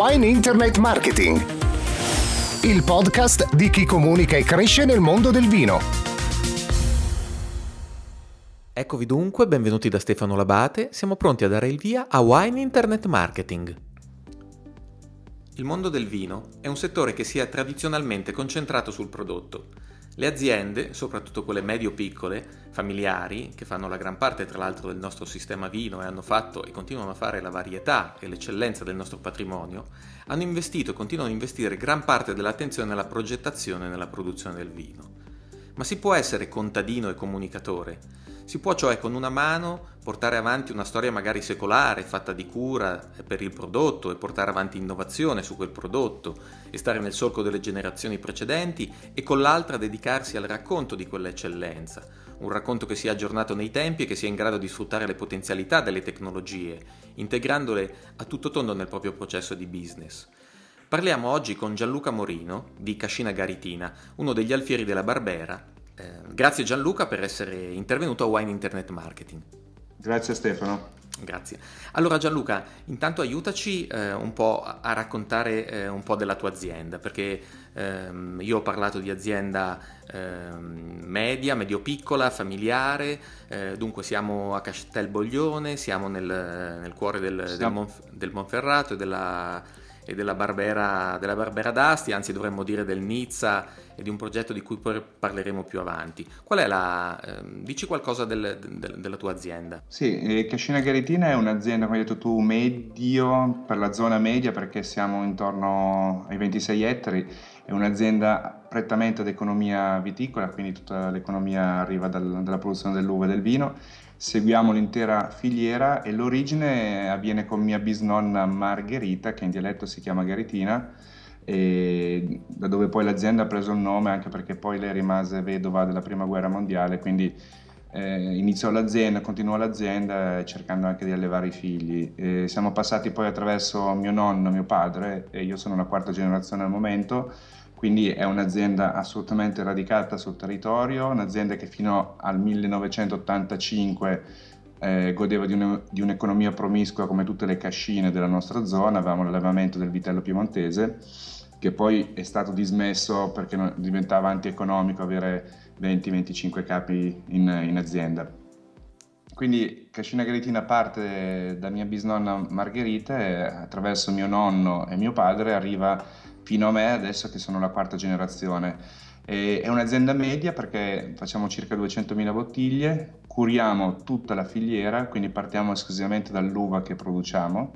Wine Internet Marketing, il podcast di chi comunica e cresce nel mondo del vino. Eccovi dunque, benvenuti da Stefano Labate, siamo pronti a dare il via a Wine Internet Marketing. Il mondo del vino è un settore che si è tradizionalmente concentrato sul prodotto le aziende, soprattutto quelle medio-piccole, familiari, che fanno la gran parte tra l'altro del nostro sistema vino e hanno fatto e continuano a fare la varietà e l'eccellenza del nostro patrimonio, hanno investito e continuano a investire gran parte dell'attenzione nella progettazione e nella produzione del vino. Ma si può essere contadino e comunicatore, si può cioè con una mano portare avanti una storia magari secolare, fatta di cura per il prodotto e portare avanti innovazione su quel prodotto e stare nel solco delle generazioni precedenti e con l'altra dedicarsi al racconto di quell'eccellenza, un racconto che sia aggiornato nei tempi e che sia in grado di sfruttare le potenzialità delle tecnologie, integrandole a tutto tondo nel proprio processo di business. Parliamo oggi con Gianluca Morino di Cascina Garitina, uno degli alfieri della Barbera eh, grazie Gianluca per essere intervenuto a Wine Internet Marketing. Grazie Stefano. Grazie. Allora Gianluca, intanto aiutaci eh, un po' a raccontare eh, un po' della tua azienda, perché ehm, io ho parlato di azienda ehm, media, medio-piccola, familiare, eh, dunque siamo a Castelboglione, siamo nel, nel cuore del, del, Monf- del Monferrato e della e della Barbera, della Barbera d'Asti, anzi dovremmo dire del Nizza e di un progetto di cui poi parleremo più avanti. Qual è la... Eh, dici qualcosa del, del, della tua azienda? Sì, eh, Cascina Garitina è un'azienda, come hai detto tu, medio per la zona media perché siamo intorno ai 26 ettari, è un'azienda prettamente ad economia viticola, quindi tutta l'economia arriva dal, dalla produzione dell'uva e del vino seguiamo l'intera filiera e l'origine avviene con mia bisnonna Margherita, che in dialetto si chiama Garitina, da dove poi l'azienda ha preso il nome anche perché poi lei rimase vedova della prima guerra mondiale, quindi eh, iniziò l'azienda, continuò l'azienda cercando anche di allevare i figli. E siamo passati poi attraverso mio nonno, mio padre, e io sono la quarta generazione al momento, quindi è un'azienda assolutamente radicata sul territorio, un'azienda che fino al 1985 eh, godeva di, un, di, un'economia promiscua come tutte le cascine della nostra zona, avevamo l'allevamento del vitello piemontese, che poi è stato dismesso perché non, diventava antieconomico avere 20-25 capi in, in azienda. Quindi Cascina Garitina parte da mia bisnonna Margherita e attraverso mio nonno e mio padre arriva fino a me adesso che sono la quarta generazione. È un'azienda media perché facciamo circa 200.000 bottiglie, curiamo tutta la filiera, quindi partiamo esclusivamente dall'uva che produciamo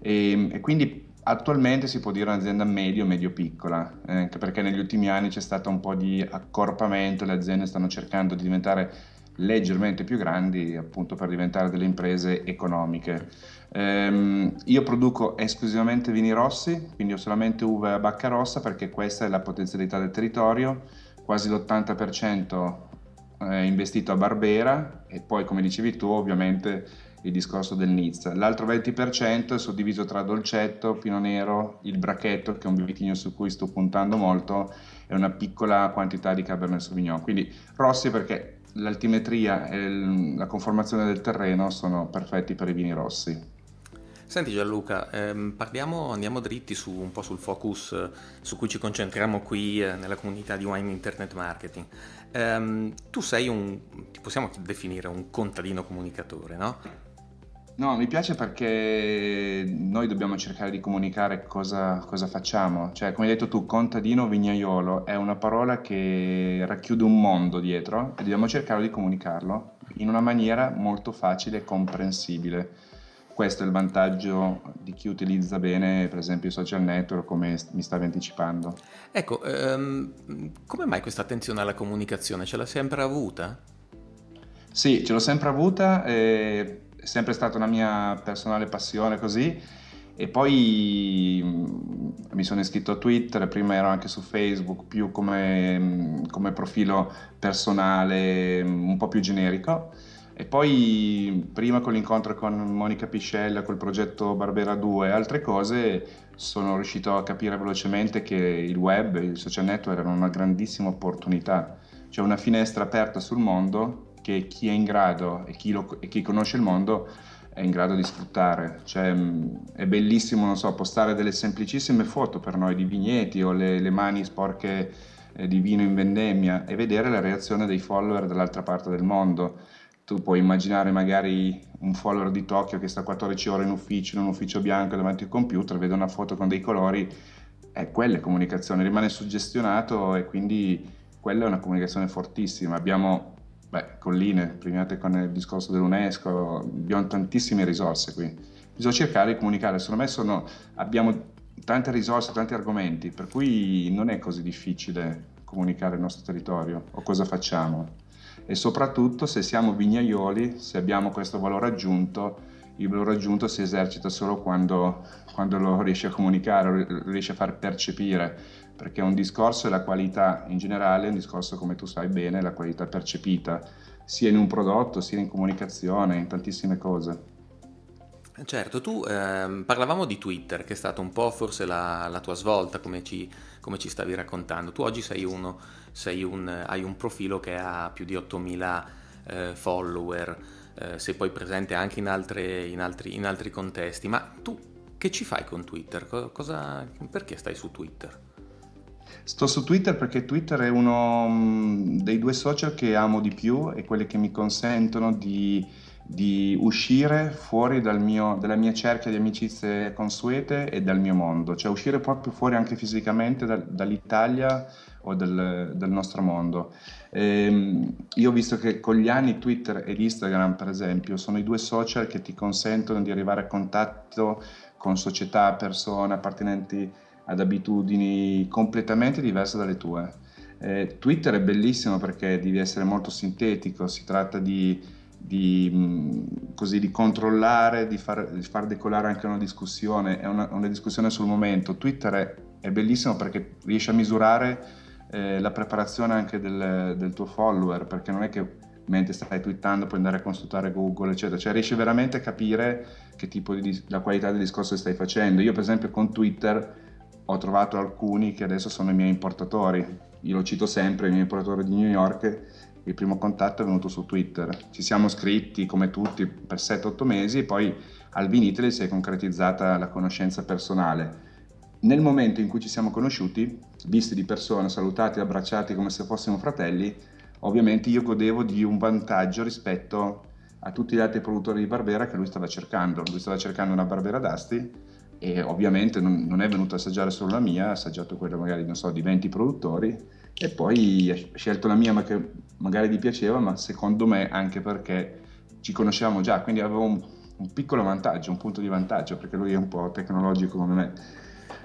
e, e quindi attualmente si può dire un'azienda medio, medio-piccola, eh, anche perché negli ultimi anni c'è stato un po' di accorpamento, le aziende stanno cercando di diventare leggermente più grandi appunto per diventare delle imprese economiche. Um, io produco esclusivamente vini rossi, quindi ho solamente uve a bacca rossa perché questa è la potenzialità del territorio, quasi l'80% è investito a Barbera e poi come dicevi tu ovviamente il discorso del Nizza. L'altro 20% è suddiviso tra Dolcetto, Pino Nero, il Brachetto che è un vitigno su cui sto puntando molto e una piccola quantità di Cabernet Sauvignon. Quindi rossi perché l'altimetria e la conformazione del terreno sono perfetti per i vini rossi. Senti Gianluca, ehm, parliamo, andiamo dritti su, un po' sul focus eh, su cui ci concentriamo qui eh, nella comunità di Wine Internet Marketing. Ehm, tu sei un, ti possiamo definire un contadino comunicatore, no? No, mi piace perché noi dobbiamo cercare di comunicare cosa, cosa, facciamo. Cioè, come hai detto tu, contadino vignaiolo è una parola che racchiude un mondo dietro e dobbiamo cercare di comunicarlo in una maniera molto facile e comprensibile. Questo è il vantaggio di chi utilizza bene, per esempio, i social network, come mi stavi anticipando. Ecco, um, come mai questa attenzione alla comunicazione? Ce l'ha sempre avuta? Sì, ce l'ho sempre avuta. È sempre stata una mia personale passione così. E poi mm, mi sono iscritto a Twitter, prima ero anche su Facebook, più come, mm, come profilo personale, mm, un po' più generico. E poi prima con l'incontro con Monica Piscella, col progetto Barbera 2 e altre cose, sono riuscito a capire velocemente che il web, i social network erano una grandissima opportunità, cioè una finestra aperta sul mondo che chi è in grado e chi, lo, e chi conosce il mondo è in grado di sfruttare. Cioè, è bellissimo, non so, postare delle semplicissime foto per noi di vigneti o le, le mani sporche eh, di vino in vendemmia e vedere la reazione dei follower dall'altra parte del mondo. Tu puoi immaginare magari un follower di Tokyo che sta 14 ore in ufficio, in un ufficio bianco davanti al computer, vede una foto con dei colori, è quella comunicazione, rimane suggestionato e quindi quella è una comunicazione fortissima. Abbiamo beh, colline premiate con il discorso dell'UNESCO, abbiamo tantissime risorse qui. Bisogna cercare di comunicare, secondo me sono, abbiamo tante risorse, tanti argomenti, per cui non è così difficile comunicare il nostro territorio o cosa facciamo. E soprattutto se siamo vignaioli, se abbiamo questo valore aggiunto, il valore aggiunto si esercita solo quando, quando lo riesci a comunicare, lo riesci a far percepire perché un discorso è la qualità in generale, un discorso come tu sai bene è la qualità percepita, sia in un prodotto, sia in comunicazione, in tantissime cose. Certo, tu ehm, parlavamo di Twitter, che è stata un po' forse la, la tua svolta, come ci, come ci, stavi raccontando. Tu oggi sei uno, un, hai un profilo che ha più di 8.000 eh, follower, eh, sei poi presente anche in, altre, in, altri, in, altri, contesti, ma tu che ci fai con Twitter? Cosa, perché stai su Twitter? Sto su Twitter perché Twitter è uno mm, dei due social che amo di più e quelli che mi consentono di, di uscire fuori dal mio, dalla mia cerchia di amicizie consuete e dal mio mondo, cioè uscire proprio fuori anche fisicamente da, dall'Italia o del, del nostro mondo. E, ehm, io ho visto che con gli anni Twitter ed Instagram, per esempio, sono i due social che ti consentono di arrivare a contatto con società, persone appartenenti ad abitudini completamente diverse dalle tue. Eh, Twitter è bellissimo perché devi essere molto sintetico, si tratta di, di, mh, così, di controllare, di far, di far, decolare anche una discussione, è una, una discussione sul momento. Twitter è, è, bellissimo perché riesce a misurare eh, la preparazione anche del, del, tuo follower, perché non è che mentre stai twittando puoi andare a consultare Google, eccetera, cioè riesce veramente a capire che tipo di la qualità del discorso stai facendo. Io per esempio con Twitter ho trovato alcuni che adesso sono i miei importatori. Io lo cito sempre, il mio importatore di New York, il primo contatto è venuto su Twitter. Ci siamo scritti come tutti per 7-8 mesi e poi al Viniteli si è concretizzata la conoscenza personale. Nel momento in cui ci siamo conosciuti, visti di persona, salutati, abbracciati come se fossimo fratelli, ovviamente io godevo di un vantaggio rispetto a tutti gli altri produttori di Barbera che lui stava cercando. Lui stava cercando una Barbera d'Asti e ovviamente non, non, è venuto a assaggiare solo la mia, ha assaggiato quella magari, so, di 20 produttori e poi ha scelto la mia ma che magari gli piaceva, ma secondo me anche perché ci conoscevamo già, quindi avevo un, un piccolo vantaggio, un punto di vantaggio, perché lui è un po' tecnologico come me.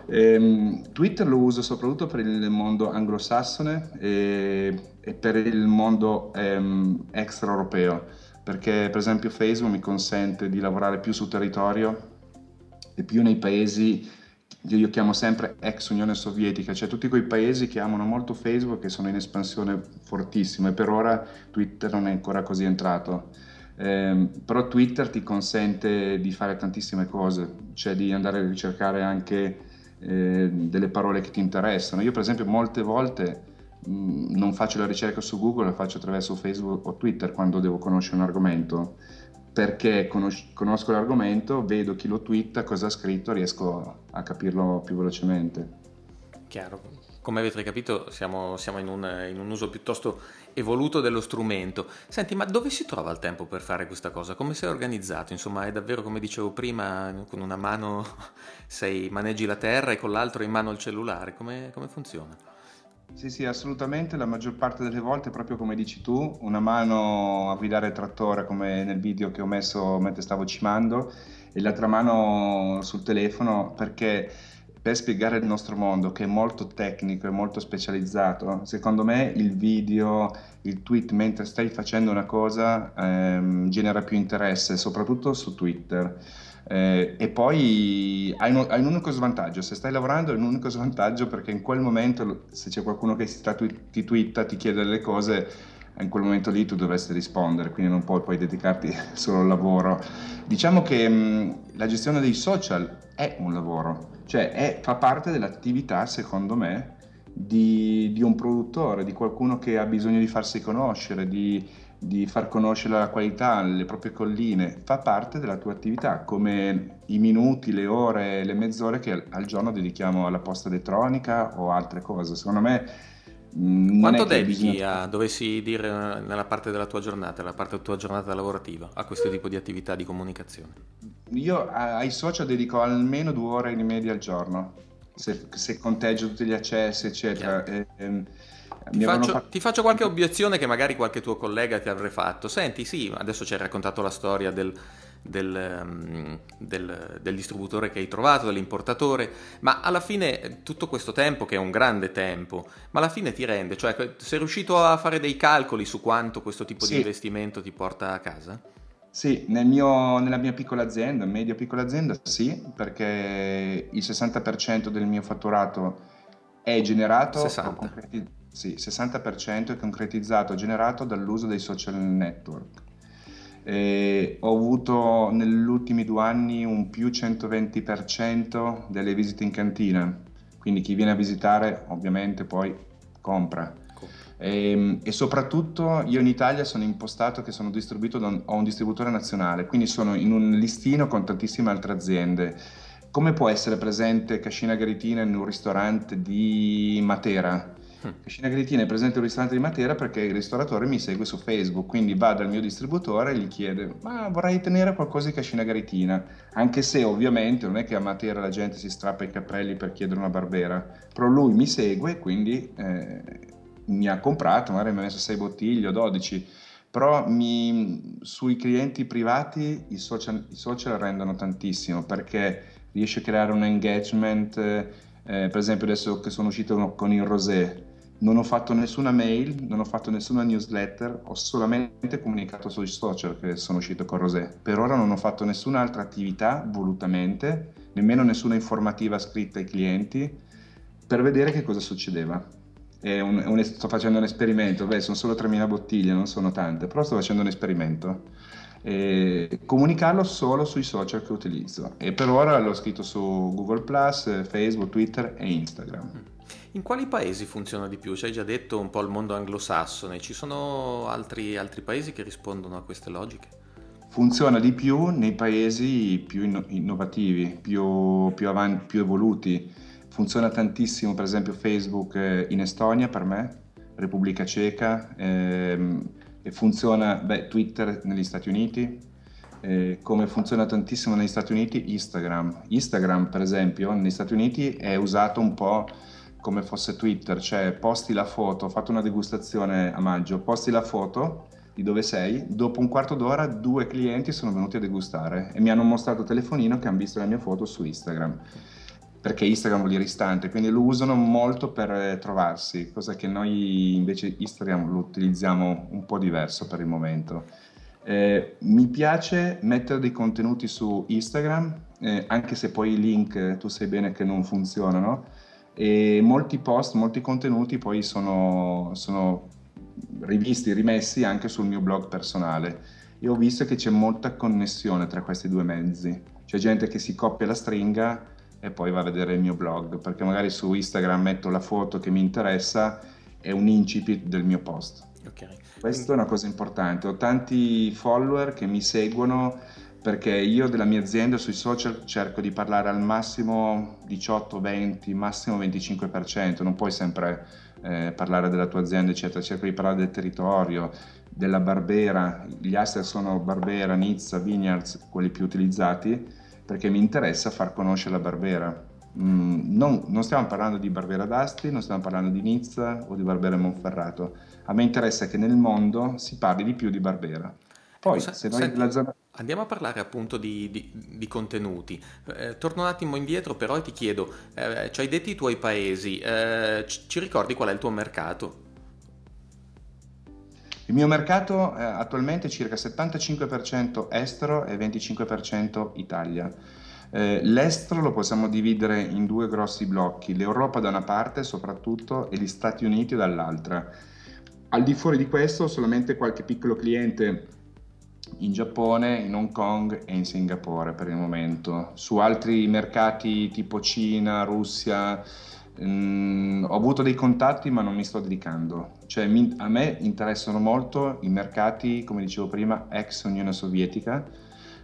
Ehm, Twitter lo uso soprattutto per il mondo anglosassone e, e per il mondo ehm, extraeuropeo, perché per esempio Facebook mi consente di lavorare più sul territorio e più nei paesi che io chiamo sempre ex Unione Sovietica, cioè tutti quei paesi che amano molto Facebook e che sono in espansione fortissima e per ora Twitter non è ancora così entrato. Eh, però Twitter ti consente di fare tantissime cose, cioè di andare a ricercare anche eh, delle parole che ti interessano. Io per esempio molte volte mh, non faccio la ricerca su Google, la faccio attraverso Facebook o Twitter quando devo conoscere un argomento perché conos- conosco l'argomento, vedo chi lo twitta, cosa ha scritto, riesco a capirlo più velocemente. Chiaro. Come avete capito siamo, siamo in, un, in, un, uso piuttosto evoluto dello strumento. Senti, ma dove si trova il tempo per fare questa cosa? Come sei organizzato? Insomma, è davvero come dicevo prima, con una mano sei, maneggi la terra e con l'altro in mano il cellulare. Come, come funziona? Sì, sì, assolutamente. La maggior parte delle volte, proprio come dici tu, una mano a guidare il trattore, come nel video che ho messo mentre stavo cimando, e l'altra mano sul telefono, perché per spiegare il nostro mondo, che è molto tecnico e molto specializzato, secondo me il video, il tweet mentre stai facendo una cosa ehm, genera più interesse, soprattutto su Twitter. Eh, e poi hai un, hai un, unico svantaggio, se stai lavorando hai un unico svantaggio perché in quel momento se c'è qualcuno che ti twitta, ti chiede delle cose, in quel momento lì tu dovresti rispondere, quindi non puoi poi dedicarti solo al lavoro. Diciamo che mh, la gestione dei social è un lavoro, cioè è, fa parte dell'attività, secondo me, di, di, un produttore, di qualcuno che ha bisogno di farsi conoscere, di, di far conoscere la qualità, le proprie colline, fa parte della tua attività, come i minuti, le ore, le mezz'ore che al giorno dedichiamo alla posta elettronica o altre cose. Secondo me mm, Quanto dedichi bisogna... a, dovessi dire nella parte della tua giornata, nella parte della tua giornata lavorativa, a questo tipo di attività di comunicazione? Io ai social dedico almeno due ore in media al giorno, se, se conteggio tutti gli accessi, eccetera. E, e, ehm, ti faccio, fatto... ti faccio, qualche obiezione che magari qualche tuo collega ti avrebbe fatto. Senti, sì, adesso ci hai raccontato la storia del, del, um, del, del, distributore che hai trovato, dell'importatore, ma alla fine tutto questo tempo, che è un grande tempo, ma alla fine ti rende, cioè sei riuscito a fare dei calcoli su quanto questo tipo sì. di investimento ti porta a casa? Sì, nel mio, nella mia piccola azienda, media piccola azienda, sì, perché il 60% del mio fatturato è generato 60. Concreti- sì, 60% è concretizzato, generato dall'uso dei social network. E ho avuto negli ultimi due anni un più 120% delle visite in cantina, quindi chi viene a visitare ovviamente poi compra. E, ehm, e, soprattutto io in Italia sono impostato che sono distribuito da un, ho un distributore nazionale, quindi sono in un listino con tantissime altre aziende. Come può essere presente Cascina Garitina in un ristorante di Matera? Cascina Gretina è presente un ristorante di Matera perché il ristoratore mi segue su Facebook, quindi va dal mio distributore e gli chiede ma vorrei tenere qualcosa di Cascina Gretina, anche se ovviamente non è che a Matera la gente si strappa i capelli per chiedere una barbera, però lui mi segue quindi eh, mi ha comprato, magari mi ha messo 6 bottiglie o 12, però mi, sui clienti privati i social, i social rendono tantissimo perché riesce a creare un engagement, eh, per esempio adesso che sono uscito con il Rosé, non ho fatto nessuna mail, non ho fatto nessuna newsletter, ho solamente comunicato sui social che sono uscito con Rosé. Per ora non ho fatto nessun'altra attività volutamente, nemmeno nessuna informativa scritta ai clienti, per vedere che cosa succedeva. Un, un, sto facendo un esperimento, beh sono solo 3.000 bottiglie, non sono tante, però sto facendo un esperimento. E comunicarlo solo sui social che utilizzo e per ora l'ho scritto su Google Facebook, Twitter e Instagram. In quali paesi funziona di più? Ci hai già detto un po' il mondo anglosassone, ci sono altri, altri paesi che rispondono a queste logiche? Funziona di più nei paesi più innovativi, più, più, avanti, più evoluti. Funziona tantissimo, per esempio, Facebook eh, in Estonia per me, Repubblica Ceca, ehm, e funziona beh, Twitter negli Stati Uniti, eh, come funziona tantissimo negli Stati Uniti Instagram. Instagram, per esempio, negli Stati Uniti è usato un po' come fosse Twitter, cioè posti la foto, ho fatto una degustazione a maggio, posti la foto di dove sei, dopo un quarto d'ora due clienti sono venuti a degustare e mi hanno mostrato telefonino che hanno visto la mia foto su Instagram, perché Instagram vuol dire istante, quindi lo usano molto per eh, trovarsi, cosa che noi invece Instagram lo utilizziamo un po' diverso per il momento. Eh, mi piace mettere dei contenuti su Instagram, eh, anche se poi i link eh, tu sai bene che non funzionano, e molti post, molti contenuti poi sono, sono rivisti, rimessi anche sul mio blog personale e ho visto che c'è molta connessione tra questi due mezzi. C'è gente che si copia la stringa e poi va a vedere il mio blog, perché magari su Instagram metto la foto che mi interessa e un incipit del mio post. Okay. Questa è una cosa importante. Ho tanti follower che mi seguono perché io della mia azienda sui social cerco di parlare al massimo 18, 20, massimo 25%, non puoi sempre eh, parlare della tua azienda, eccetera, cerco di parlare del territorio, della Barbera, gli asset sono Barbera, Nizza, Vineyards, quelli più utilizzati, perché mi interessa far conoscere la Barbera. Mm, non, non, stiamo parlando di Barbera d'Asti, non stiamo parlando di Nizza o di Barbera Monferrato, a me interessa che nel mondo si parli di più di Barbera. Poi, se noi Senti, la zona... Andiamo a parlare appunto di, di, di contenuti. Eh, torno un attimo indietro però e ti chiedo, eh, ci hai detto i tuoi paesi, eh, ci ricordi qual è il tuo mercato? Il mio mercato eh, attualmente è circa 75% estero e 25% Italia. Eh, l'estero lo possiamo dividere in due grossi blocchi, l'Europa da una parte soprattutto e gli Stati Uniti dall'altra. Al di fuori di questo solamente qualche piccolo cliente in Giappone, in Hong Kong e in Singapore per il momento. Su altri mercati tipo Cina, Russia, Mm, ho avuto dei contatti ma non mi sto dedicando. Cioè, mi, a me interessano molto i mercati, come dicevo prima, ex Unione Sovietica,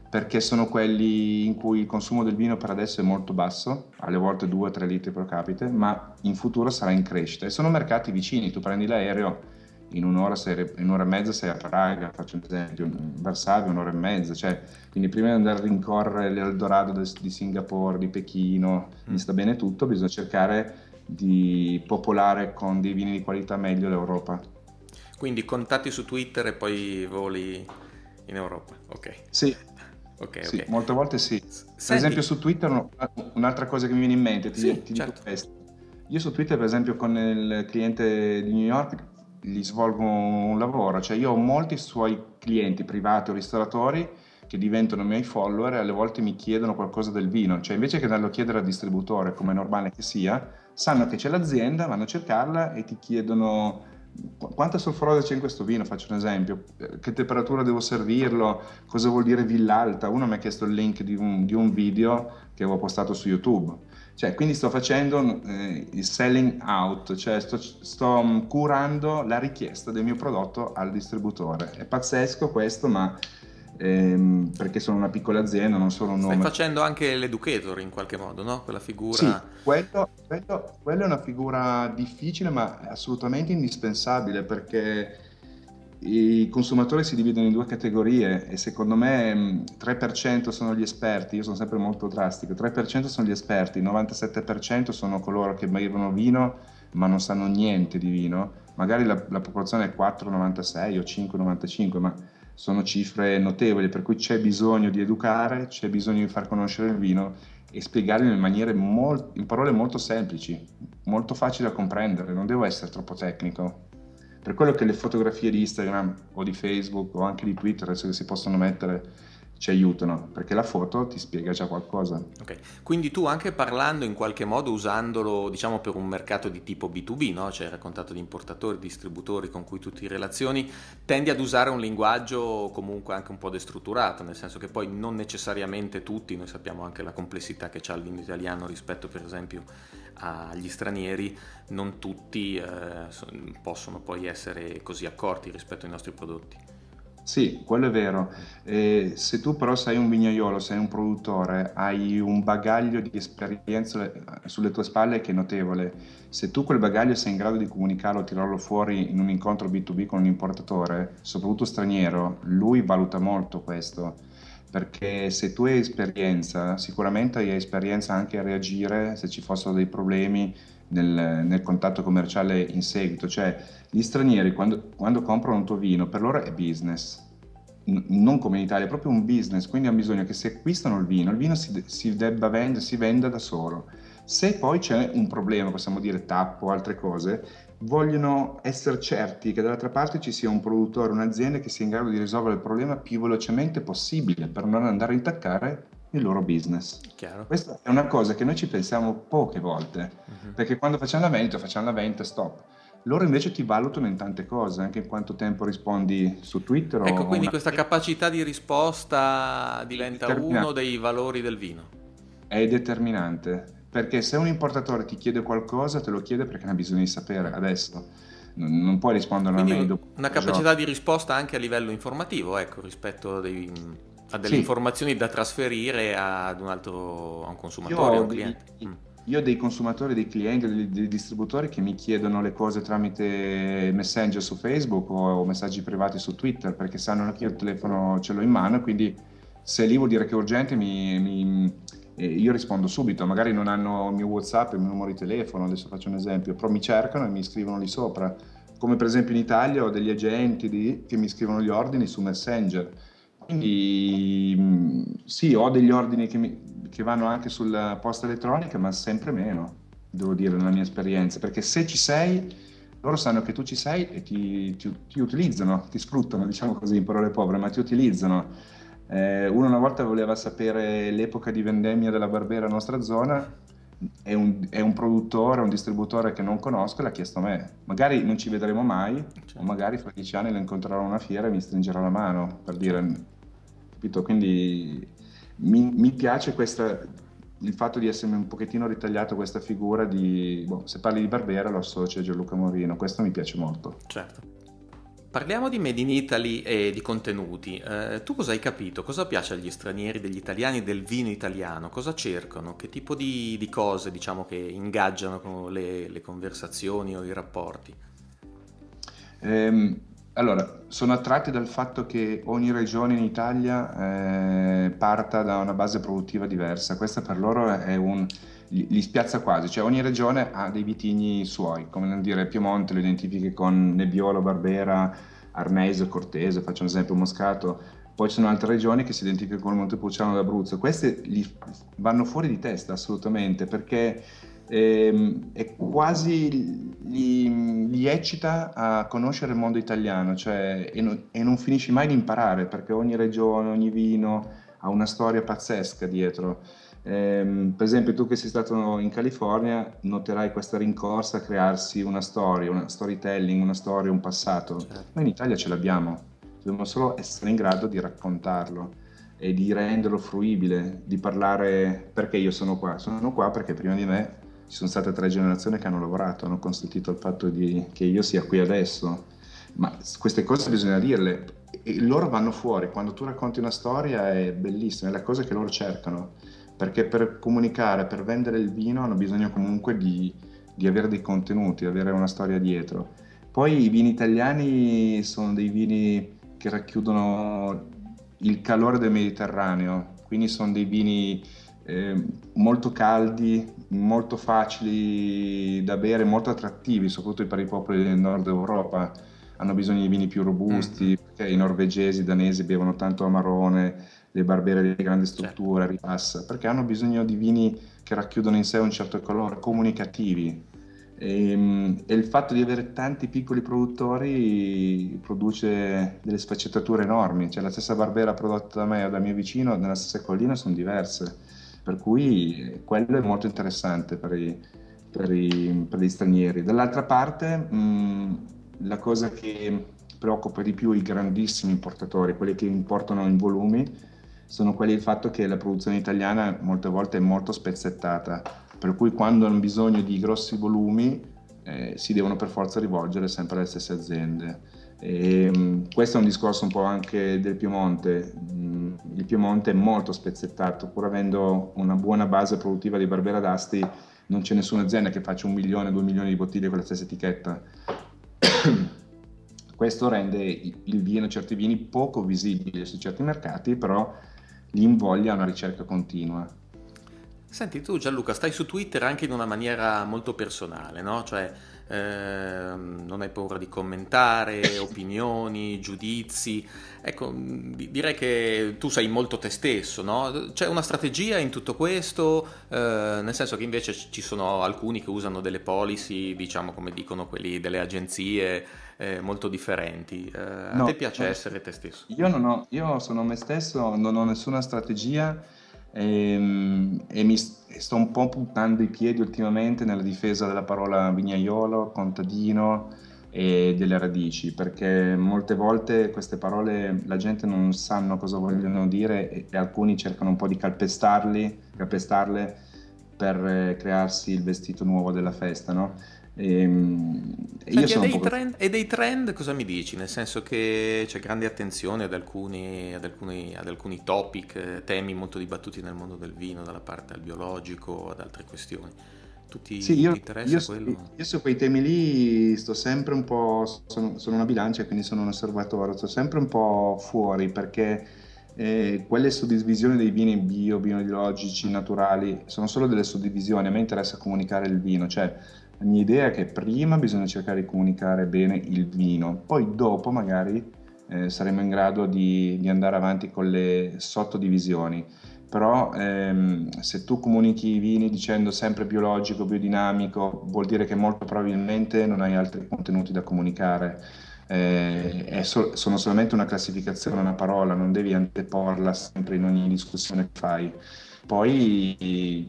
perché sono quelli in cui il consumo del vino per adesso è molto basso, alle volte 2-3 litri per capite, ma in futuro sarà in crescita. E sono mercati vicini, tu prendi l'aereo, in un'ora, sei, in un'ora e mezza sei a Praga, faccio un esempio, Varsavia un'ora e mezza, cioè, quindi prima di andare a rincorrere l'Eldorado di Singapore, di Pechino, mm. mi sta bene tutto, bisogna cercare di popolare con dei vini di qualità meglio l'Europa. Quindi contatti su Twitter e poi voli in Europa, ok. Sì, okay, sì okay. molte volte sì. Senti. Per esempio su Twitter un'altra cosa che mi viene in mente, ti, sì, ti certo. dico questo. Io su Twitter per esempio con il cliente di New York gli svolgo un lavoro, cioè io ho molti suoi clienti privati o ristoratori che diventano miei follower e alle volte mi chiedono qualcosa del vino, cioè invece che andarlo a chiedere al distributore come è normale che sia, sanno che c'è l'azienda, vanno a cercarla e ti chiedono quanta solforosa c'è in questo vino, faccio un esempio, che temperatura devo servirlo, cosa vuol dire villa alta, uno mi ha chiesto il link di un, di un video che avevo postato su YouTube, cioè quindi sto facendo eh, il selling out, cioè sto, sto curando la richiesta del mio prodotto al distributore, è pazzesco questo ma ehm, perché sono una piccola azienda, non sono un nome. Stai facendo anche l'educator in qualche modo, no? Quella figura... Sì, quello, quello, quello è una figura difficile ma assolutamente indispensabile perché i consumatori si dividono in due categorie e secondo me 3% sono gli esperti, io sono sempre molto drastico, 3% sono gli esperti, il 97% sono coloro che bevono vino ma non sanno niente di vino, magari la, la popolazione è 4,96 o 5,95 ma sono cifre notevoli, per cui c'è bisogno di educare, c'è bisogno di far conoscere il vino e spiegarlo in, maniere molto, in parole molto semplici, molto facili da comprendere, non devo essere troppo tecnico. Per quello che le fotografie di Instagram o di Facebook o anche di Twitter adesso che si possono mettere ci aiutano, perché la foto ti spiega già qualcosa. Ok, quindi tu anche parlando in qualche modo, usandolo diciamo per un mercato di tipo B2B, no? cioè raccontato di importatori, distributori con cui tu ti relazioni, tendi ad usare un linguaggio comunque anche un po' destrutturato, nel senso che poi non necessariamente tutti, noi sappiamo anche la complessità che ha il vino italiano rispetto per esempio agli stranieri, non tutti eh, possono poi essere così accorti rispetto ai nostri prodotti. Sì, quello è vero. Eh, se tu però sei un vignaiolo, sei un produttore, hai un bagaglio di esperienza sulle tue spalle che è notevole. Se tu quel bagaglio sei in grado di comunicarlo, tirarlo fuori in un incontro B2B con un importatore, soprattutto straniero, lui valuta molto questo. Perché se tu hai esperienza, sicuramente hai esperienza anche a reagire se ci fossero dei problemi nel, nel, contatto commerciale in seguito, cioè gli stranieri quando, quando comprano un tuo vino per loro è business, N- non come in Italia, è proprio un business, quindi hanno bisogno che se acquistano il vino, il vino si, si debba vendere, si venda da solo. Se poi c'è un problema, possiamo dire tappo o altre cose, vogliono essere certi che dall'altra parte ci sia un produttore, un'azienda che sia in grado di risolvere il problema più velocemente possibile per non andare a intaccare il loro business. Chiaro. Questa è una cosa che noi ci pensiamo poche volte, uh-huh. perché quando facciamo la vendita, facciamo la vendita, stop. Loro invece ti valutano in tante cose, anche in quanto tempo rispondi su Twitter. Ecco, quindi una... questa capacità di risposta diventa uno dei valori del vino. È determinante, perché se un importatore ti chiede qualcosa, te lo chiede perché ne ha bisogno di sapere adesso non puoi rispondere a una mail dopo una capacità di risposta anche a livello informativo ecco rispetto dei, ha delle sì. informazioni da trasferire ad un altro a un consumatore, a un cliente. Dei, mm. Io ho dei consumatori, dei clienti, dei, distributori che mi chiedono le cose tramite messenger su Facebook o, messaggi privati su Twitter perché sanno che io il telefono ce l'ho in mano e quindi se lì vuol dire che è urgente mi, mi, io rispondo subito, magari non hanno il mio Whatsapp, il mio numero di telefono, adesso faccio un esempio, però mi cercano e mi scrivono lì sopra. Come per esempio in Italia ho degli agenti di, che mi scrivono gli ordini su Messenger quindi mm, sì, ho degli ordini che, mi, che vanno anche sulla posta elettronica, ma sempre meno, devo dire, nella mia esperienza, perché se ci sei, loro sanno che tu ci sei e ti, ti, ti utilizzano, ti sfruttano, diciamo così in parole povere, ma ti utilizzano. Eh, uno una volta voleva sapere l'epoca di vendemmia della Barbera nostra zona, è un, è un, produttore, un distributore che non conosco e l'ha chiesto a me. Magari non ci vedremo mai, certo. o magari fra dieci anni lo incontrerò a una fiera e mi stringerà la mano per dire capito? Quindi mi, mi piace questa, il fatto di essermi un pochettino ritagliato questa figura di, boh, se parli di Barbera lo associo a Gianluca Morino, questo mi piace molto. Certo. Parliamo di Made in Italy e di contenuti. Eh, tu cosa hai capito? Cosa piace agli stranieri, degli italiani, del vino italiano? Cosa cercano? Che tipo di, di cose, diciamo, che ingaggiano le, le, conversazioni o i rapporti? Eh, allora, sono attratti dal fatto che ogni regione in Italia eh, parta da una base produttiva diversa. Questa per loro è un, li spiazza quasi, cioè ogni regione ha dei vitigni suoi, come nel dire Piemonte lo identifichi con Nebbiolo, Barbera, Arnese, Cortese, faccio un esempio Moscato, poi ci sono altre regioni che si identificano con Montepulciano d'Abruzzo, queste vanno fuori di testa assolutamente perché ehm, è quasi li, li, eccita a conoscere il mondo italiano cioè, e, no, e, non finisci mai di imparare perché ogni regione, ogni vino ha una storia pazzesca dietro. Ehm, per esempio tu che sei stato in California noterai questa rincorsa a crearsi una storia, una storytelling, una storia, un passato. Certo. Noi in Italia ce l'abbiamo, dobbiamo solo essere in grado di raccontarlo e di renderlo fruibile, di parlare perché io sono qua. Sono qua perché prima di me ci sono state tre generazioni che hanno lavorato, hanno consentito il fatto di, che io sia qui adesso. Ma queste cose bisogna dirle e loro vanno fuori. Quando tu racconti una storia è bellissima, è la cosa che loro cercano. Perché per comunicare, per vendere il vino hanno bisogno comunque di, di avere dei contenuti, di avere una storia dietro. Poi i vini italiani sono dei vini che racchiudono il calore del Mediterraneo, quindi sono dei vini eh, molto caldi, molto facili da bere, molto attrattivi, soprattutto per i popoli del nord Europa. Hanno bisogno di vini più robusti, mm. perché i norvegesi, i danesi bevono tanto amarone, le barbere di grande certo. struttura, certo. ripassa, perché hanno bisogno di vini che racchiudono in sé un certo colore, comunicativi. E, ehm, e, il fatto di avere tanti piccoli produttori produce delle sfaccettature enormi, cioè la stessa barbera prodotta da me o dal mio vicino nella stessa collina sono diverse per cui quello è molto interessante per, i, per, i, per gli stranieri. Dall'altra parte, mh, la cosa che preoccupa di più i grandissimi importatori, quelli che importano in volumi, sono quelli del fatto che la produzione italiana molte volte è molto spezzettata, per cui quando hanno bisogno di grossi volumi eh, si devono per forza rivolgere sempre alle stesse aziende. E, ehm, questo è un discorso un po' anche del Piemonte. Mm, il Piemonte è molto spezzettato, pur avendo una buona base produttiva di Barbera d'Asti, non c'è nessuna azienda che faccia un milione, due milioni di bottiglie con la stessa etichetta. Questo rende il vino, certi vini, poco visibili su certi mercati, però li invoglia a una ricerca continua. Senti, tu Gianluca, stai su Twitter anche in una maniera molto personale, no? Cioè, Ehm, non hai paura di commentare opinioni, giudizi. Ecco, direi che tu sei molto te stesso, no? C'è una strategia in tutto questo, eh, nel senso che invece ci sono alcuni che usano delle policy, diciamo come dicono quelli delle agenzie, eh, molto differenti. Eh, a te piace essere te stesso? Io, ho, io sono me stesso, non ho nessuna strategia e, ehm, e mi sto un po' puntando i piedi ultimamente nella difesa della parola vignaiolo, contadino e delle radici, perché molte volte queste parole la gente non sanno cosa vogliono dire e, e alcuni cercano un po' di calpestarli, calpestarle per crearsi il vestito nuovo della festa, no? E, ehm, Senti, io sono e, dei trend, e dei trend cosa mi dici? Nel senso che c'è grande attenzione ad alcuni, ad alcuni, ad alcuni topic, eh, temi molto dibattuti nel mondo del vino, dalla parte al biologico, ad altre questioni. Tutti sì, io, interessa io, quello? Io su quei temi lì sto sempre un po', sono, sono una bilancia quindi sono un osservatore, sto sempre un po' fuori perché eh, quelle suddivisioni dei vini bio, biologici, naturali sono solo delle suddivisioni, a me interessa comunicare il vino, cioè la mia idea è che prima bisogna cercare di comunicare bene il vino, poi dopo magari eh, saremo in grado di, di, andare avanti con le sottodivisioni. Però ehm, se tu comunichi i vini dicendo sempre biologico, biodinamico, vuol dire che molto probabilmente non hai altri contenuti da comunicare. Eh, so- sono solamente una classificazione, una parola, non devi anteporla sempre in ogni discussione che fai. Poi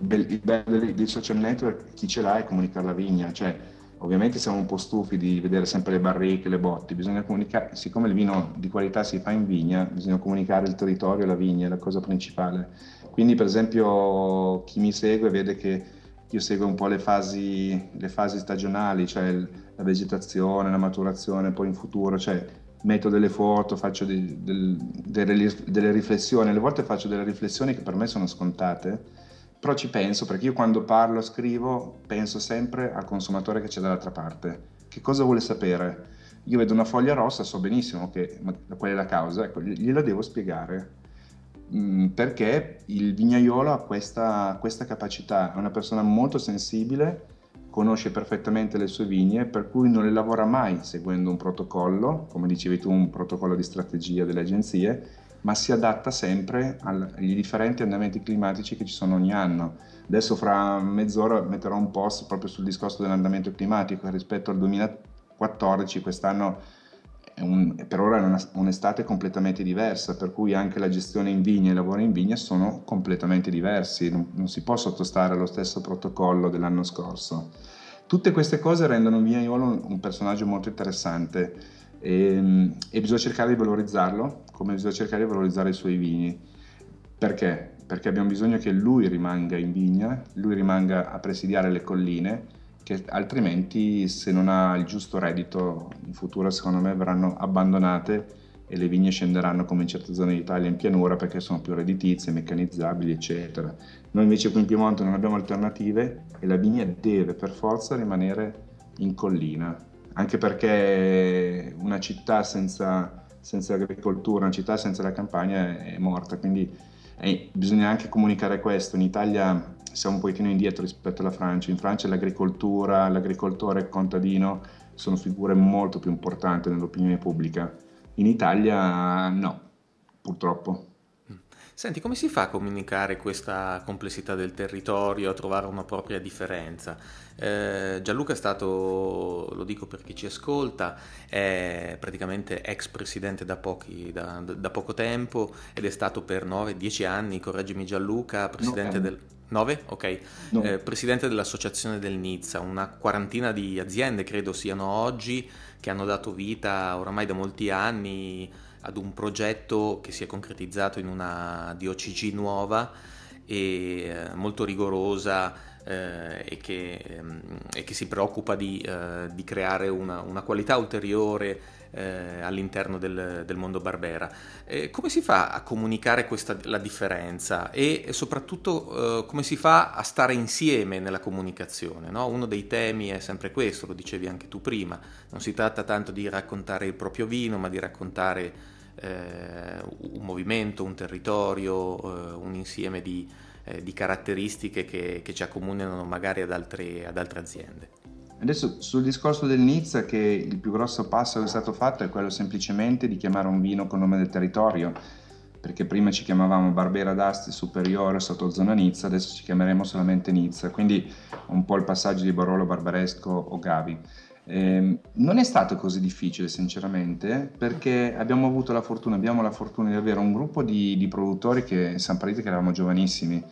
il bello dei social network, chi ce l'ha è comunicare la vigna, cioè ovviamente siamo un po' stufi di vedere sempre le barriche, le botti, bisogna comunicare, siccome il vino di qualità si fa in vigna, bisogna comunicare il territorio, la vigna, è la cosa principale. Quindi per esempio chi mi segue vede che io seguo un po' le fasi, le fasi stagionali, cioè la vegetazione, la maturazione, poi in futuro, cioè metto delle foto, faccio dei, del, delle, delle, riflessioni, alle volte faccio delle riflessioni che per me sono scontate, però ci penso perché io quando parlo, scrivo, penso sempre al consumatore che c'è dall'altra parte. Che cosa vuole sapere? Io vedo una foglia rossa, so benissimo che, qual è la causa, ecco, gliela devo spiegare. Mm, perché il vignaiolo ha questa, questa capacità, è una persona molto sensibile, conosce perfettamente le sue vigne, per cui non le lavora mai seguendo un protocollo, come dicevi tu, un protocollo di strategia delle agenzie, ma si adatta sempre agli differenti andamenti climatici che ci sono ogni anno. Adesso fra mezz'ora metterò un post proprio sul discorso dell'andamento climatico rispetto al 2014 quest'anno un, per ora è una, un'estate completamente diversa, per cui anche la gestione in vigna e i lavori in vigna sono completamente diversi, non, non si può sottostare allo stesso protocollo dell'anno scorso. Tutte queste cose rendono Vignaiolo un, un personaggio molto interessante e, e, bisogna cercare di valorizzarlo, come bisogna cercare di valorizzare i suoi vini. Perché? Perché abbiamo bisogno che lui rimanga in vigna, lui rimanga a presidiare le colline che altrimenti se non ha il giusto reddito in futuro secondo me verranno abbandonate e le vigne scenderanno come in certe zone d'Italia in pianura perché sono più redditizie, meccanizzabili eccetera. Noi invece qui in Piemonte non abbiamo alternative e la vigna deve per forza rimanere in collina, anche perché una città senza, senza agricoltura, una città senza la campagna è morta, quindi è, bisogna anche comunicare questo. In Italia siamo un pochettino indietro rispetto alla Francia. In Francia l'agricoltura, l'agricoltore il contadino sono figure molto più importanti nell'opinione pubblica. In Italia no, purtroppo. Senti, come si fa a comunicare questa complessità del territorio, a trovare una propria differenza? Eh, Gianluca è stato, lo dico per chi ci ascolta, è praticamente ex presidente da, pochi, da, da poco tempo ed è stato per 9-10 anni, correggimi Gianluca, presidente no, del... 9? Ok. No. Eh, presidente dell'associazione del Nizza, una quarantina di aziende credo siano oggi che hanno dato vita oramai da molti anni ad un progetto che si è concretizzato in una DOCG nuova e eh, molto rigorosa eh, e, che, ehm, e, che, si preoccupa di, eh, di creare una, una, qualità ulteriore eh, all'interno del, del, mondo Barbera. come si fa a comunicare questa, la differenza e, e soprattutto eh, come si fa a stare insieme nella comunicazione? No? Uno dei temi è sempre questo, lo dicevi anche tu prima, non si tratta tanto di raccontare il proprio vino, ma di raccontare eh, un movimento, un territorio, eh, un insieme di, eh, di caratteristiche che, che, ci accomunano magari ad altre, ad altre aziende. Adesso sul discorso del Nizza che il più grosso passo che è stato fatto è quello semplicemente di chiamare un vino con nome del territorio, perché prima ci chiamavamo Barbera d'Asti Superiore sotto zona Nizza, adesso ci chiameremo solamente Nizza, quindi un po' il passaggio di Barolo Barbaresco o Gavi. Eh, non è stato così difficile sinceramente perché abbiamo avuto la fortuna, abbiamo la fortuna di avere un gruppo di, di produttori che San Parite che eravamo giovanissimi.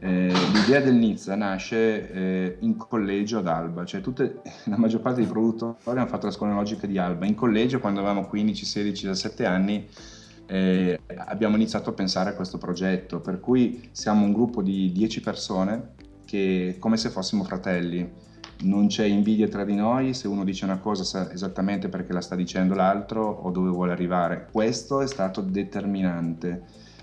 Eh, l'idea del Nizza nasce eh, in collegio ad Alba, cioè tutte, la maggior parte dei produttori hanno fatto la scuola logica di Alba. In collegio quando avevamo 15, 16, 17 anni eh, abbiamo iniziato a pensare a questo progetto, per cui siamo un gruppo di 10 persone che come se fossimo fratelli non c'è invidia tra di noi, se uno dice una cosa sa esattamente perché la sta dicendo l'altro o dove vuole arrivare. Questo è stato determinante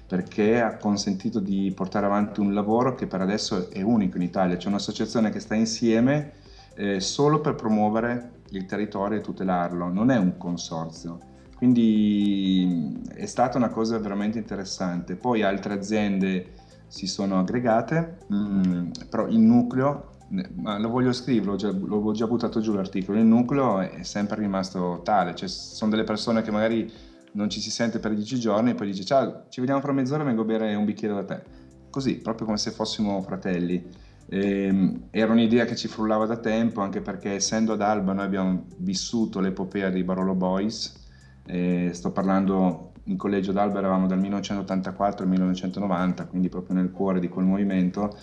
perché ha consentito di portare avanti un lavoro che per adesso è unico in Italia. C'è un'associazione che sta insieme eh, solo per promuovere il territorio e tutelarlo, non è un consorzio. Quindi è stata una cosa veramente interessante. Poi altre aziende si sono aggregate, mh, mm, però il nucleo ma lo voglio scrivere, l'ho già, già buttato giù l'articolo, il nucleo è sempre rimasto tale, cioè sono delle persone che magari non ci si sente per dieci giorni e poi dice ciao, ci vediamo fra mezz'ora, vengo a bere un bicchiere da te. Così, proprio come se fossimo fratelli. E, ehm, era un'idea che ci frullava da tempo, anche perché essendo ad Alba noi abbiamo vissuto l'epopea dei Barolo Boys, e sto parlando in collegio d'Alba eravamo dal 1984 al 1990, quindi proprio nel cuore di quel movimento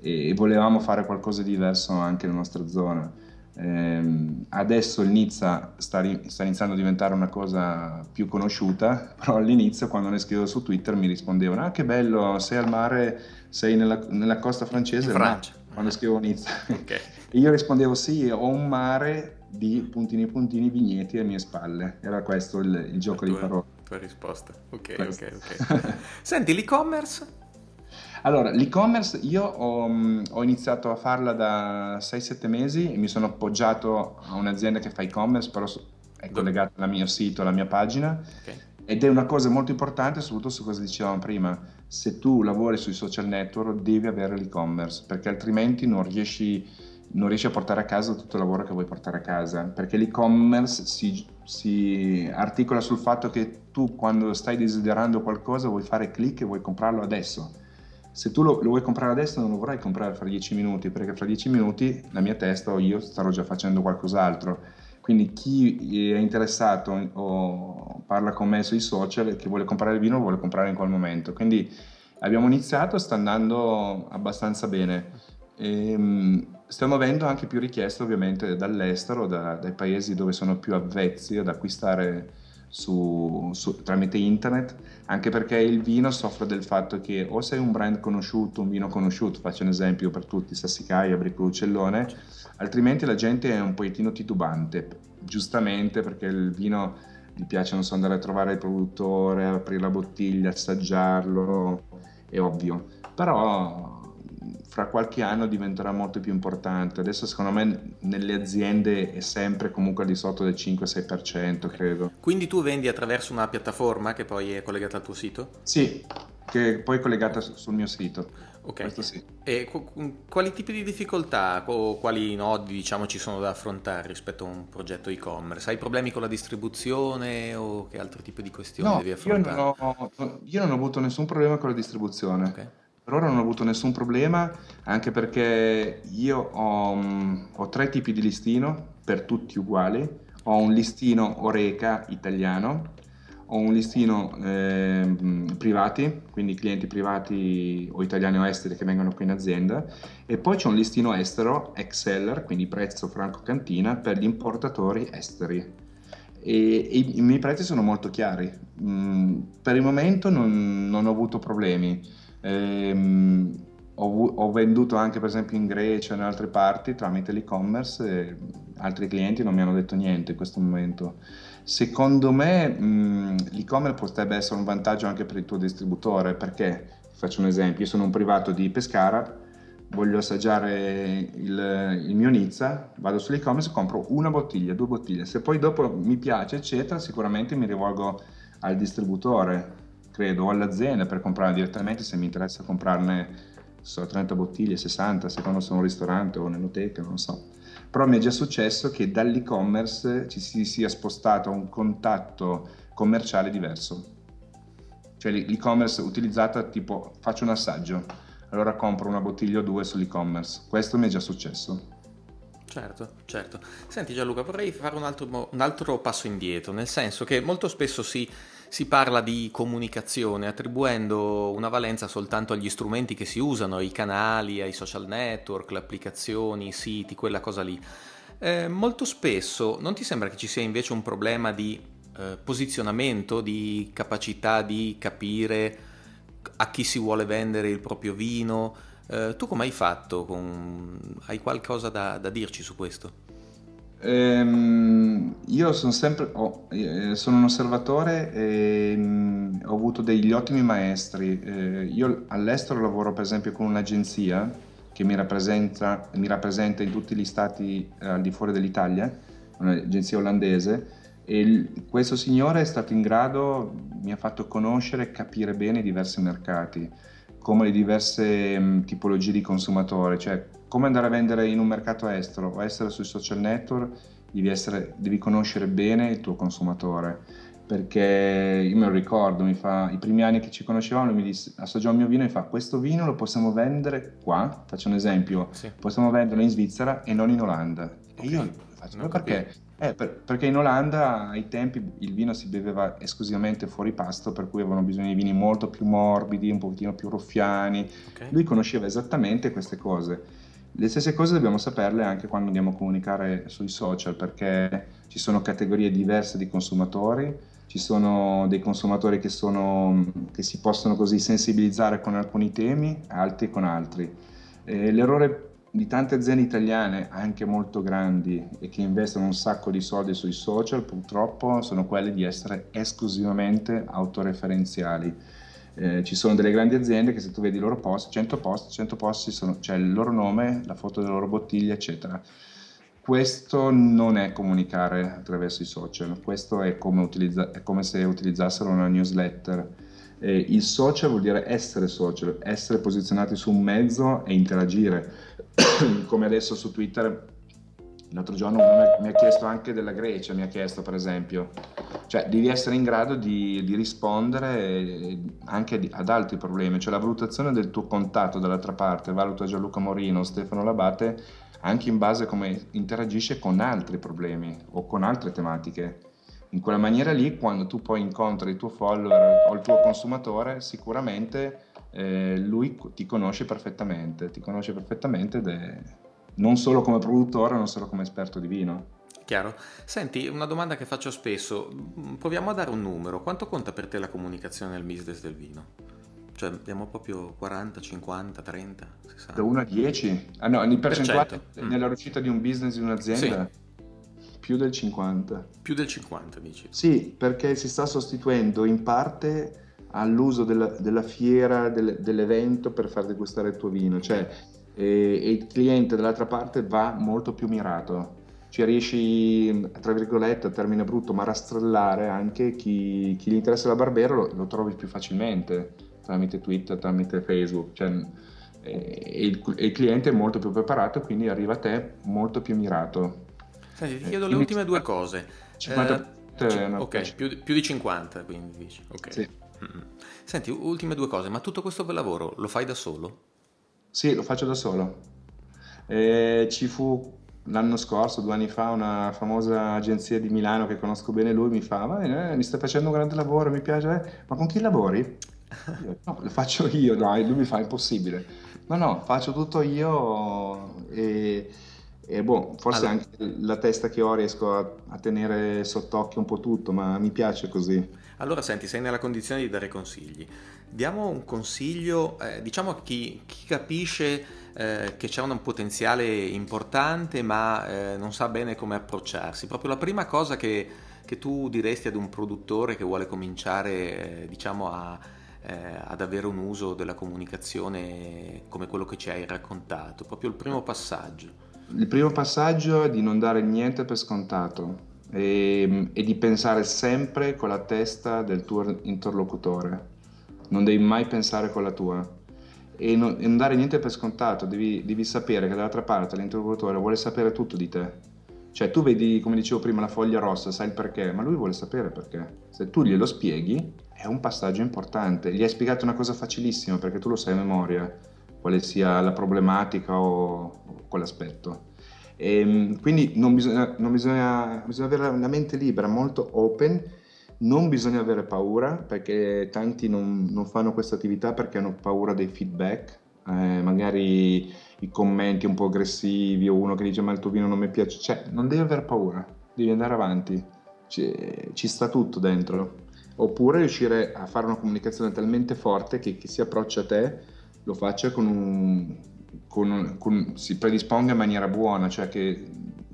e volevamo fare qualcosa di diverso anche nella nostra zona. Ehm, adesso il Nizza sta, ri- sta, iniziando a diventare una cosa più conosciuta, però all'inizio quando ne scrivevo su Twitter mi rispondevano ah che bello, sei al mare, sei nella, nella costa francese, In Francia. quando scrivevo Nizza. Okay. e io rispondevo sì, ho un mare di puntini puntini vigneti alle mie spalle, era questo il, il gioco di parole. Tua risposta, ok, Questo. ok, ok. Senti, l'e-commerce? Allora, l'e-commerce io ho, mm, ho, iniziato a farla da 6-7 mesi e mi sono appoggiato a un'azienda che fa e-commerce, però è collegata al mio sito, alla mia pagina. Okay. Ed è una cosa molto importante, soprattutto su cosa dicevamo prima. Se tu lavori sui social network devi avere l'e-commerce, perché altrimenti non riesci, non riesci a portare a casa tutto il lavoro che vuoi portare a casa. Perché l'e-commerce si, si articola sul fatto che tu quando stai desiderando qualcosa vuoi fare click e vuoi comprarlo adesso se tu lo, lo, vuoi comprare adesso non lo vorrai comprare fra dieci minuti perché fra dieci minuti la mia testa o io starò già facendo qualcos'altro. Quindi chi è interessato o parla con me sui social che vuole comprare il vino lo vuole comprare in quel momento. Quindi abbiamo iniziato sta andando abbastanza bene. E, ehm, stiamo avendo anche più richieste ovviamente dall'estero da, dai paesi dove sono più avvezzi ad acquistare su, su, tramite internet, anche perché il vino soffre del fatto che o sei un brand conosciuto, un vino conosciuto, faccio un esempio per tutti, Sassicaia, Bricco Uccellone, altrimenti la gente è un pochettino titubante, giustamente perché il vino gli piace, non so, andare a trovare il produttore, aprire la bottiglia, assaggiarlo, è ovvio. Però fra qualche anno diventerà molto più importante. Adesso secondo me nelle aziende è sempre comunque al di sotto del 5-6%, credo. Quindi tu vendi attraverso una piattaforma che poi è collegata al tuo sito? Sì, che poi è collegata sul mio sito. Ok. Sì. E quali tipi di difficoltà o quali nodi diciamo ci sono da affrontare rispetto a un progetto e-commerce? Hai problemi con la distribuzione o che altro tipo di questioni no, devi affrontare? Io non, ho, io non ho avuto nessun problema con la distribuzione. Okay per ora non ho avuto nessun problema, anche perché io ho, mm, ho tre tipi di listino, per tutti uguali. Ho un listino Oreca italiano, ho un listino eh, privati, quindi clienti privati o italiani o esteri che vengono qui in azienda, e poi c'è un listino estero, ex-seller, quindi prezzo franco cantina, per gli importatori esteri. E, e i, miei prezzi sono molto chiari. Mm, per il momento non, non ho avuto problemi. Ehm, ho, ho, venduto anche per esempio in Grecia e in altre parti tramite l'e-commerce altri clienti non mi hanno detto niente in questo momento. Secondo me mh, l'e-commerce potrebbe essere un vantaggio anche per il tuo distributore perché, faccio un esempio, io sono un privato di Pescara, voglio assaggiare il, il mio Nizza, vado sull'e-commerce e compro una bottiglia, due bottiglie, se poi dopo mi piace eccetera sicuramente mi rivolgo al distributore credo, o all'azienda per comprare direttamente se mi interessa comprarne so, 30 bottiglie, 60, secondo se è un ristorante o un'enoteca, non so. Però mi è già successo che dall'e-commerce ci si sia spostato a un contatto commerciale diverso. Cioè l'e-commerce utilizzata tipo faccio un assaggio, allora compro una bottiglia o due sull'e-commerce. Questo mi è già successo. Certo, certo. Senti Gianluca, vorrei fare un altro, un altro passo indietro, nel senso che molto spesso si si parla di comunicazione attribuendo una valenza soltanto agli strumenti che si usano, ai canali, ai social network, le applicazioni, i siti, quella cosa lì. Eh, molto spesso non ti sembra che ci sia invece un problema di eh, posizionamento, di capacità di capire a chi si vuole vendere il proprio vino? Eh, tu come hai fatto? Con... Hai qualcosa da, da dirci su questo? Ehm, io sono sempre oh, sono un osservatore e mh, mm, ho avuto degli ottimi maestri. Eh, io all'estero lavoro per esempio con un'agenzia che mi rappresenta, mi rappresenta in tutti gli stati eh, al di fuori dell'Italia, un'agenzia olandese, e il, questo signore è stato in grado, mi ha fatto conoscere e capire bene i diversi mercati, come le diverse mh, mm, tipologie di consumatori, cioè come andare a vendere in un mercato estero o essere sui social network, devi, essere, devi conoscere bene il tuo consumatore. Perché io me lo ricordo, mi fa, i primi anni che ci conoscevamo, mi disse, assaggiò il mio vino e mi fa, questo vino lo possiamo vendere qua, faccio un esempio, sì. possiamo venderlo in Svizzera e non in Olanda. Okay. E io faccio, non perché? Eh, per, perché in Olanda ai tempi il vino si beveva esclusivamente fuori pasto, per cui avevano bisogno di vini molto più morbidi, un pochettino più ruffiani. Okay. Lui conosceva esattamente queste cose Le stesse cose dobbiamo saperle anche quando andiamo a comunicare sui social, perché ci sono categorie diverse di consumatori, ci sono dei consumatori che, sono, che si possono così sensibilizzare con alcuni temi, altri con altri. Eh, l'errore di tante aziende italiane, anche molto grandi, e che investono un sacco di soldi sui social, purtroppo sono quelle di essere esclusivamente autoreferenziali eh, ci sono delle grandi aziende che se tu vedi i loro post, 100 post, 100 post sono, c'è il loro nome, la foto delle loro bottiglie, eccetera. Questo non è comunicare attraverso i social, questo è come, utilizza- è come se utilizzassero una newsletter. Eh, il social vuol dire essere social, essere posizionati su un mezzo e interagire, come adesso su Twitter L'altro giorno mi ha chiesto anche della Grecia, mi ha chiesto per esempio, cioè devi essere in grado di, di rispondere anche ad altri problemi, cioè la valutazione del tuo contatto dall'altra parte, valuta Gianluca Morino, Stefano Labate, anche in base a come interagisce con altri problemi o con altre tematiche. In quella maniera lì, quando tu poi incontri il tuo follower o il tuo consumatore, sicuramente eh, lui ti conosce perfettamente, ti conosce perfettamente ed è non solo come produttore, non solo come esperto di vino. Chiaro. Senti, una domanda che faccio spesso, proviamo a dare un numero, quanto conta per te la comunicazione nel business del vino? Cioè abbiamo proprio 40, 50, 30, 60? Da 1 a 10? Ah no, in percentuale mm. nella riuscita di un business, di un'azienda? Sì. Più del 50. Più del 50 dici? Sì, perché si sta sostituendo in parte all'uso della, della fiera, del, dell'evento per far degustare il tuo vino. Cioè e, e il cliente dall'altra parte va molto più mirato cioè riesci, tra virgolette, a termine brutto, ma rastrellare anche chi, chi gli interessa la Barbero, lo, lo, trovi più facilmente tramite Twitter, tramite Facebook. Cioè, e, il, e, il, cliente è molto più preparato, quindi arriva a te molto più mirato. Senti, ti chiedo eh, le ultime due cose. 50 eh, no, ok, più, più, di 50, quindi dici. Okay. Sì. Senti, ultime due cose, ma tutto questo bel lavoro lo fai da solo? Sì, lo faccio da solo. E ci fu l'anno scorso, due anni fa, una famosa agenzia di Milano che conosco bene lui, mi fa, ma eh, mi stai facendo un grande lavoro, mi piace, eh? ma con chi lavori? Io, no, lo faccio io, no, lui mi fa impossibile. No, no, faccio tutto io e, e boh, forse allora. anche la testa che ho riesco a, a tenere sott'occhio un po' tutto, ma mi piace così. Allora senti, sei nella condizione di dare consigli diamo un consiglio, eh, diciamo a chi, chi capisce eh, che c'è un potenziale importante ma eh, non sa bene come approcciarsi. Proprio la prima cosa che, che tu diresti ad un produttore che vuole cominciare, eh, diciamo, a, eh, ad avere un uso della comunicazione come quello che ci hai raccontato, proprio il primo passaggio. Il primo passaggio è di non dare niente per scontato e, e di pensare sempre con la testa del tuo interlocutore non devi mai pensare con la tua e non, e non dare niente per scontato, devi, devi sapere che dall'altra parte l'interlocutore vuole sapere tutto di te. Cioè tu vedi, come dicevo prima, la foglia rossa, sai il perché, ma lui vuole sapere perché. Se tu glielo spieghi, è un passaggio importante. Gli hai spiegato una cosa facilissima perché tu lo sai a memoria, quale sia la problematica o, o quell'aspetto. E, ehm, quindi non bisogna, non bisogna, bisogna avere la mente libera, molto open non bisogna avere paura perché tanti non, non fanno questa attività perché hanno paura dei feedback, eh, magari i commenti un po' aggressivi o uno che dice ma il tuo vino non mi piace, cioè non devi avere paura, devi andare avanti, ci, ci sta tutto dentro. Oppure riuscire a fare una comunicazione talmente forte che chi si approccia a te lo faccia con un, con, con, si predisponga in maniera buona, cioè che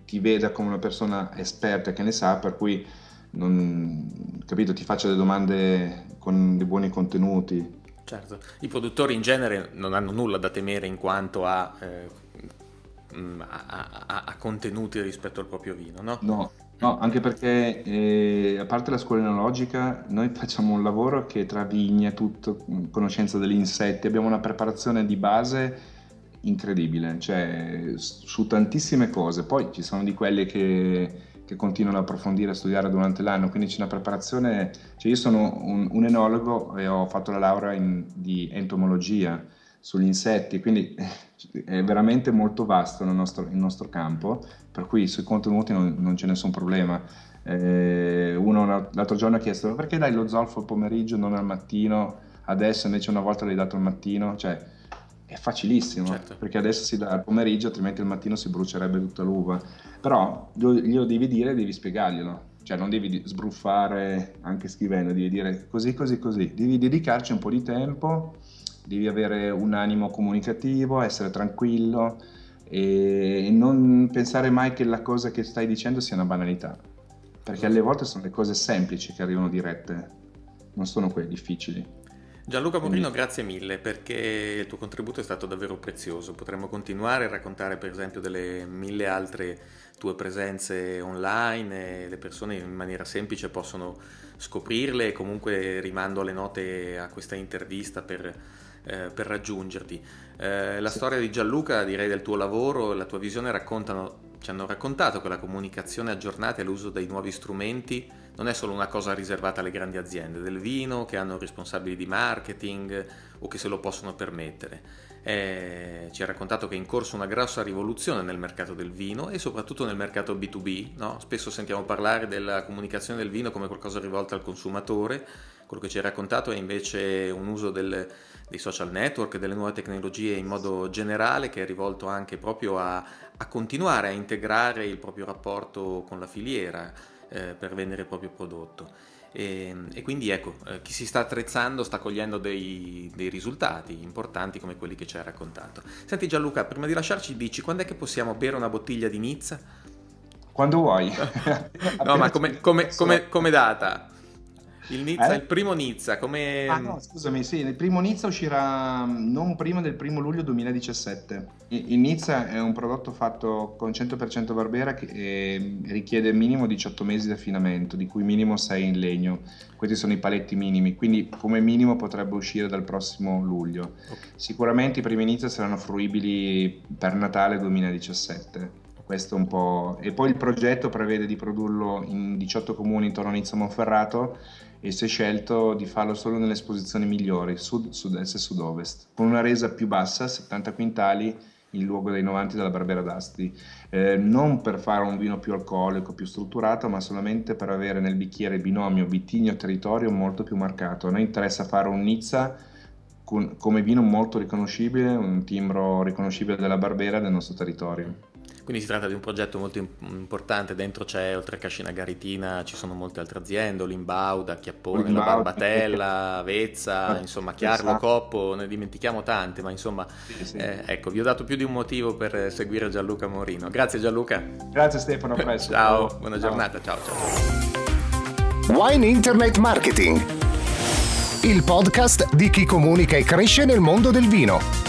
ti veda come una persona esperta che ne sa, per cui non, capito, ti faccio delle domande con dei buoni contenuti. Certo, i produttori in genere non hanno nulla da temere in quanto a, eh, a, a, a contenuti rispetto al proprio vino, no? No, no anche perché eh, a parte la scuola enologica, noi facciamo un lavoro che tra vigne, tutto, conoscenza degli insetti, abbiamo una preparazione di base incredibile, cioè su tantissime cose. Poi ci sono di quelle che che continuano ad approfondire e studiare durante l'anno, quindi c'è una preparazione, cioè io sono un, un enologo e ho fatto la laurea in, di entomologia sugli insetti, quindi è veramente molto vasto il nostro, il nostro campo, per cui sui contenuti non, non c'è nessun problema. Eh, uno l'altro giorno ha chiesto perché dai lo zolfo al pomeriggio, non al mattino, adesso invece una volta l'hai dato al mattino, cioè è facilissimo, certo. perché adesso si dà al pomeriggio, altrimenti al mattino si brucerebbe tutta l'uva. Però glielo devi dire, devi spiegarglielo. Cioè non devi sbruffare anche scrivendo, devi dire così, così, così. Devi dedicarci un po' di tempo, devi avere un animo comunicativo, essere tranquillo e non pensare mai che la cosa che stai dicendo sia una banalità. Perché alle volte sono le cose semplici che arrivano dirette, non sono quelle difficili. Gianluca Morino, grazie mille perché il tuo contributo è stato davvero prezioso. Potremmo continuare a raccontare per esempio delle mille altre tue presenze online e le persone in maniera semplice possono scoprirle e comunque rimando le note a questa intervista per, eh, per raggiungerti. Eh, la sì. storia di Gianluca, direi del tuo lavoro e la tua visione raccontano ci hanno raccontato che la comunicazione aggiornata e l'uso dei nuovi strumenti non è solo una cosa riservata alle grandi aziende del vino che hanno responsabili di marketing o che se lo possono permettere. Eh, ci ha raccontato che è in corso una grossa rivoluzione nel mercato del vino e soprattutto nel mercato B2B. No? Spesso sentiamo parlare della comunicazione del vino come qualcosa rivolto al consumatore, quello che ci ha raccontato è invece un uso del, dei social network, delle nuove tecnologie in modo generale che è rivolto anche proprio a, a continuare a integrare il proprio rapporto con la filiera eh, per vendere il proprio prodotto. E, e quindi ecco, eh, chi si sta attrezzando sta cogliendo dei, dei, risultati importanti come quelli che ci hai raccontato. Senti Gianluca, prima di lasciarci dici quando è che possiamo bere una bottiglia di Nizza? Quando vuoi. no, ma come, come, come, come data? Il Nizza, eh? il primo Nizza, come... Ah no, scusami, sì, il primo Nizza uscirà non prima del primo luglio 2017. Il Nizza è un prodotto fatto con 100% Barbera che eh, richiede minimo 18 mesi di affinamento, di cui minimo 6 in legno. Questi sono i paletti minimi, quindi come minimo potrebbe uscire dal prossimo luglio. Okay. Sicuramente i primi Nizza saranno fruibili per Natale 2017 questo un po'. E poi il progetto prevede di produrlo in 18 comuni intorno a Nizza Monferrato e si è scelto di farlo solo nelle esposizioni migliori, sud, sud-est e sud-ovest, con una resa più bassa, 70 quintali, in luogo dei 90 della Barbera d'Asti, eh, non per fare un vino più alcolico, più strutturato, ma solamente per avere nel bicchiere binomio vitigno-territorio molto più marcato. A noi interessa fare un Nizza come vino molto riconoscibile, un timbro riconoscibile della Barbera del nostro territorio. Quindi si tratta di un progetto molto importante, dentro c'è oltre a Cascina Garitina ci sono molte altre aziende, Olimbauda, Chiappone, Olimbauda, La Barbatella, Vezza, ah, insomma Chiarlo, esatto. Coppo, ne dimentichiamo tante, ma insomma sì, sì. Eh, ecco, vi ho dato più di un motivo per seguire Gianluca Morino. Grazie Gianluca. Grazie Stefano, presto. ciao, buona ciao. giornata, ciao ciao. Wine Internet Marketing, il podcast di chi comunica e cresce nel mondo del vino